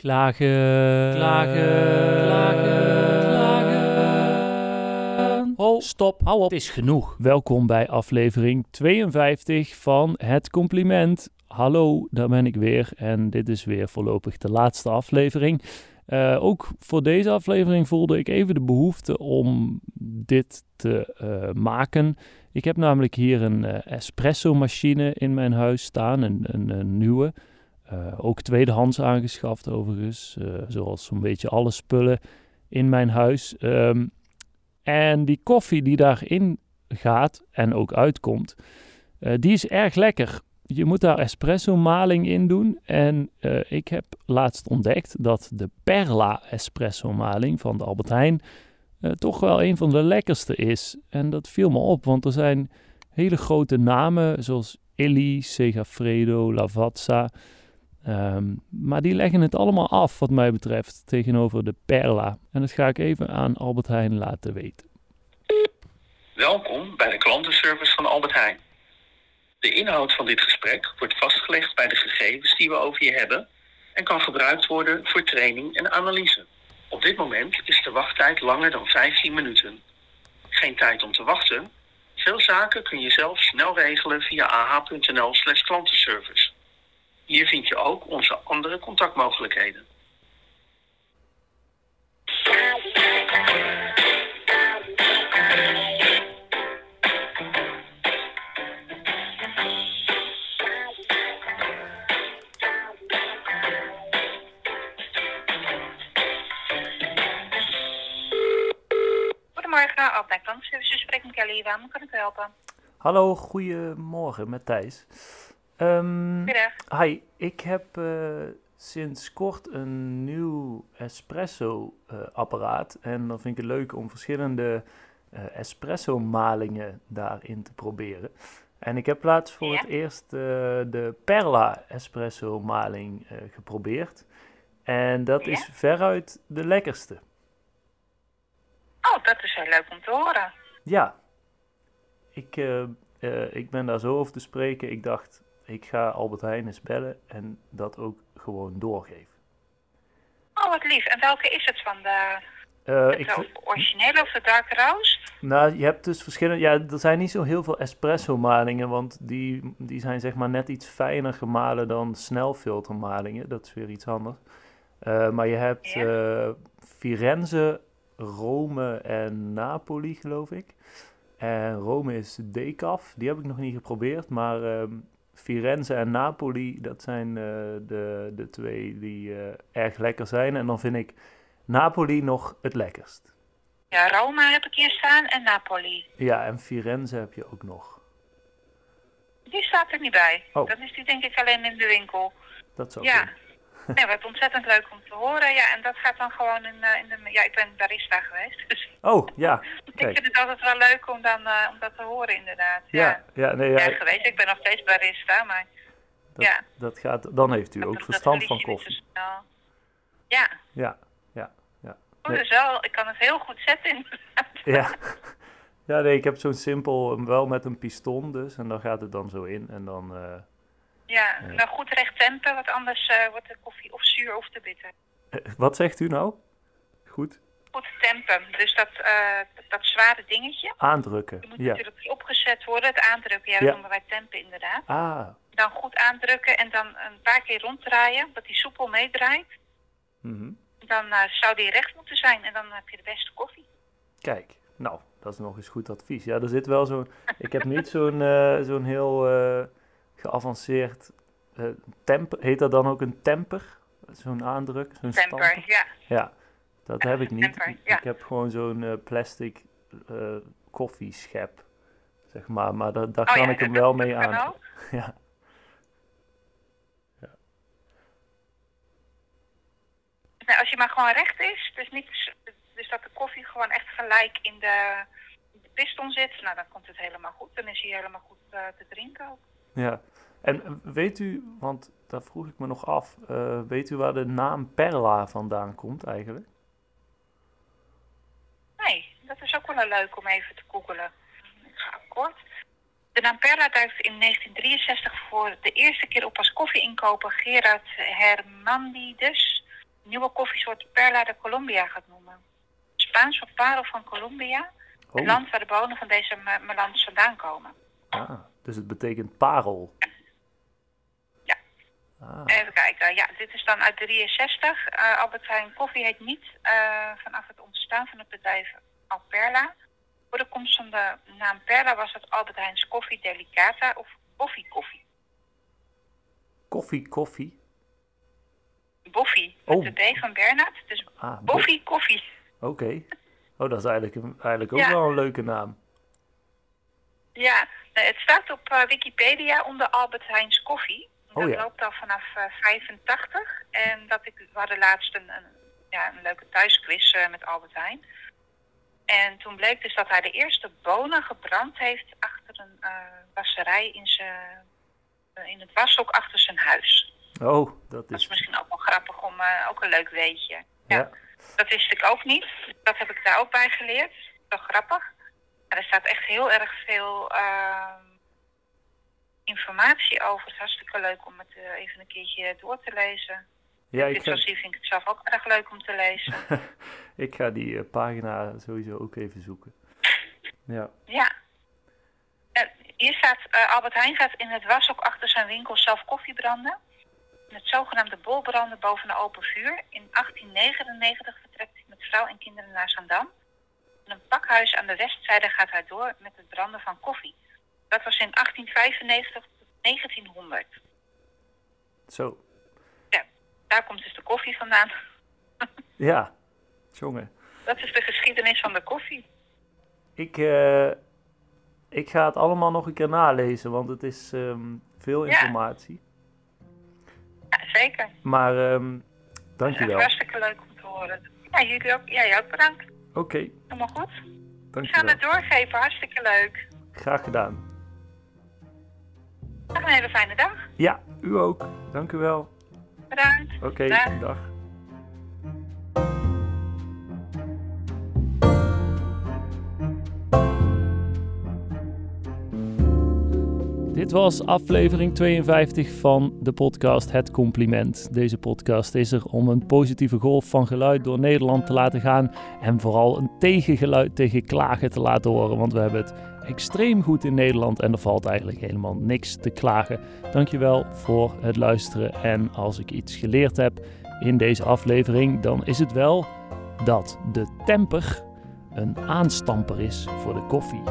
Klagen, klagen, klagen, klagen. Stop, hou op, het is genoeg. Welkom bij aflevering 52 van Het Compliment. Hallo, daar ben ik weer en dit is weer voorlopig de laatste aflevering. Uh, ook voor deze aflevering voelde ik even de behoefte om dit te uh, maken. Ik heb namelijk hier een uh, espresso machine in mijn huis staan, een, een, een nieuwe. Uh, ook tweedehands aangeschaft overigens, uh, zoals zo'n beetje alle spullen in mijn huis. Um, en die koffie die daarin gaat en ook uitkomt, uh, die is erg lekker. Je moet daar espresso maling in doen. En ik heb laatst ontdekt dat de Perla espresso maling van de Albert Heijn toch wel een van de lekkerste is. En dat viel me op, want er zijn hele grote namen zoals Illy, Segafredo, Lavazza... Um, maar die leggen het allemaal af, wat mij betreft, tegenover de Perla. En dat ga ik even aan Albert Heijn laten weten. Welkom bij de klantenservice van Albert Heijn. De inhoud van dit gesprek wordt vastgelegd bij de gegevens die we over je hebben en kan gebruikt worden voor training en analyse. Op dit moment is de wachttijd langer dan 15 minuten. Geen tijd om te wachten. Veel zaken kun je zelf snel regelen via ah.nl/slash klantenservice. Hier vind je ook onze andere contactmogelijkheden. Goedemorgen, Albert Klantservice. Spreek met Kelly. Waarom kan ik u helpen? Hallo, goedemorgen met Thijs. Um, hi, ik heb uh, sinds kort een nieuw espresso-apparaat. Uh, en dan vind ik het leuk om verschillende uh, espresso-malingen daarin te proberen. En ik heb laatst voor ja? het eerst de Perla espresso-maling geprobeerd. En dat ja? is veruit de lekkerste. Oh, dat is heel leuk om te horen. Ja, ik, ik ben daar zo over te spreken. Ik dacht, ik ga Albert Heijn eens bellen en dat ook gewoon doorgeven. Oh, wat lief. En welke is het van de, uh, ik, de originele of de dark roast? Nou, je hebt dus verschillende... Ja, er zijn niet zo heel veel espresso-malingen, want die, die zijn zeg maar net iets fijner gemalen dan snelfiltermalingen. Dat is weer iets anders. Uh, maar je hebt uh, Firenze, Rome en Napoli, geloof ik. En Rome is decaf. Die heb ik nog niet geprobeerd, maar... Firenze en Napoli, dat zijn uh, de, de twee die uh, erg lekker zijn. En dan vind ik Napoli nog het lekkerst. Ja, Roma heb ik hier staan en Napoli. Ja, en Firenze heb je ook nog. Die staat er niet bij. Oh. Dan is die denk ik alleen in de winkel. Dat zou ja. Kunnen. Nee, wat ontzettend leuk om te horen. Ja, en dat gaat dan gewoon in, uh, in de... Ja, ik ben barista geweest. Dus oh, ja. ik vind het altijd wel leuk om, dan, uh, om dat te horen, inderdaad. Ja, ja, ja nee, ja. ja geweest. Ik ben nog steeds barista, maar... Dat, ja. dat gaat, dan heeft u ook dat, verstand van koffie. Ja. Ja, ja, ja. Oh, dus wel. Ik kan het heel goed zetten, inderdaad. Ja. Ja, nee, ik heb zo'n simpel, wel met een piston dus. En dan gaat het dan zo in en dan... Uh, ja, nou goed recht tempen, want anders uh, wordt de koffie of zuur of te bitter. Uh, wat zegt u nou? Goed? Goed tempen, dus dat, uh, dat, zware dingetje. Aandrukken, Die moet ja. natuurlijk opgezet worden, het aandrukken, ja, dat Ja. noemen wij tempen inderdaad. Ah, Dan goed aandrukken en dan een paar keer ronddraaien, dat die soepel meedraait. mhm. Dan uh, zou die recht moeten zijn en dan heb je de beste koffie. kijk. Nou, dat is nog eens goed advies. Ja, er zit wel zo'n... Ik heb niet zo'n eh, zo'n heel eh, geavanceerd... eh, temper, heet dat dan ook een temper? Zo'n aandruk? Zo'n Temper, stamper? ja. Ja, dat heb ik niet. Temper, Ik- ja. Ik heb gewoon zo'n eh, plastic eh, koffieschep, zeg maar. Maar daar, daar Oh kan ja, ik hem wel mee aan. Ja, Nou, als je maar gewoon recht is, dus, niet, dus dat de koffie gewoon echt gelijk in de, in de piston zit, nou dan komt het helemaal goed. Dan is hij helemaal goed te drinken ook. Ja. En weet u, want daar vroeg ik me nog af, eh, weet u waar de naam Perla vandaan komt eigenlijk? Nee, dat is ook wel leuk om even te googelen. Ik ga kort. De naam Perla duikt in 1963 voor de eerste keer op als koffieinkoper Gerard Hermandides nieuwe koffiesoort Perla de Colombia gaat noemen. Spaans voor parel van Colombia. Het Oh, land waar de bonen van deze me- melange vandaan komen. ah, dus het betekent parel. Ja. Ah, Even kijken. Ja, dit is dan uit 63. Eh, Albert Heijn Koffie heet niet eh, vanaf het ontstaan van het bedrijf al Perla. Voor de komst van de naam Perla was het Albert Heijns Koffie Delicata of Koffie Koffie. koffie, koffie. Boffie, Oh. met de D van Bernard. Dus Ah, bo- Boffie Koffie. Oké. Oh, dat is eigenlijk, een, eigenlijk ook Ja. wel een leuke naam. Ja, het staat op eh, Wikipedia onder Albert Heijns Koffie. Dat Oh ja. loopt al vanaf eh 85. En dat ik, we hadden laatst een, een, ja, een leuke thuisquiz eh, met Albert Heijn. En toen bleek dus dat hij de eerste bonen gebrand heeft achter een eh, wasserij in, zijn, eh, in het washok achter zijn huis. Oh, dat Dat is is... misschien ook wel grappig om, eh, ook een leuk weetje. Ja. Ja. Dat wist ik ook niet. Dat heb ik daar ook bij geleerd. Wel grappig. Maar er staat echt heel erg veel ehm, informatie over. Het is hartstikke leuk om het eh, even een keertje door te lezen. Ja, ik ga, vind ik het zelf ook erg leuk om te lezen. ik ga die eh, pagina sowieso ook even zoeken. Ja. ja. Eh, hier staat, Albert Heijn gaat in het washok achter zijn winkel zelf koffie branden. Het zogenaamde bolbranden boven een open vuur. In 1899 vertrekt hij met vrouw en kinderen naar Zandam. Een pakhuis aan de westzijde gaat hij door met het branden van koffie. Dat was in 1895 tot 1900. Zo. Ja, daar komt dus de koffie vandaan. Ja. Jongen. Dat is de geschiedenis van de koffie. Ik, eh, ik ga het allemaal nog een keer nalezen, want het is ehm, veel informatie. Ja, zeker. Maar ehm Echt dankjewel. Oké, hartstikke leuk om te horen. Ja, jullie ook. Jij ook bedankt. Helemaal goed. We gaan dankjewel. het doorgeven. Hartstikke leuk. Graag gedaan. Nog een hele fijne dag. Ja, u ook. Dank u wel. Bedankt. Oké, Dag. dag. Dit was aflevering 52 van de podcast Het Compliment. Deze podcast is er om een positieve golf van geluid door Nederland te laten gaan en vooral een tegengeluid tegen klagen te laten horen, want we hebben het extreem goed in Nederland en er valt eigenlijk helemaal niks te klagen. Dankjewel voor het luisteren en als ik iets geleerd heb in deze aflevering, dan is het wel dat de temper een aanstamper is voor de koffie.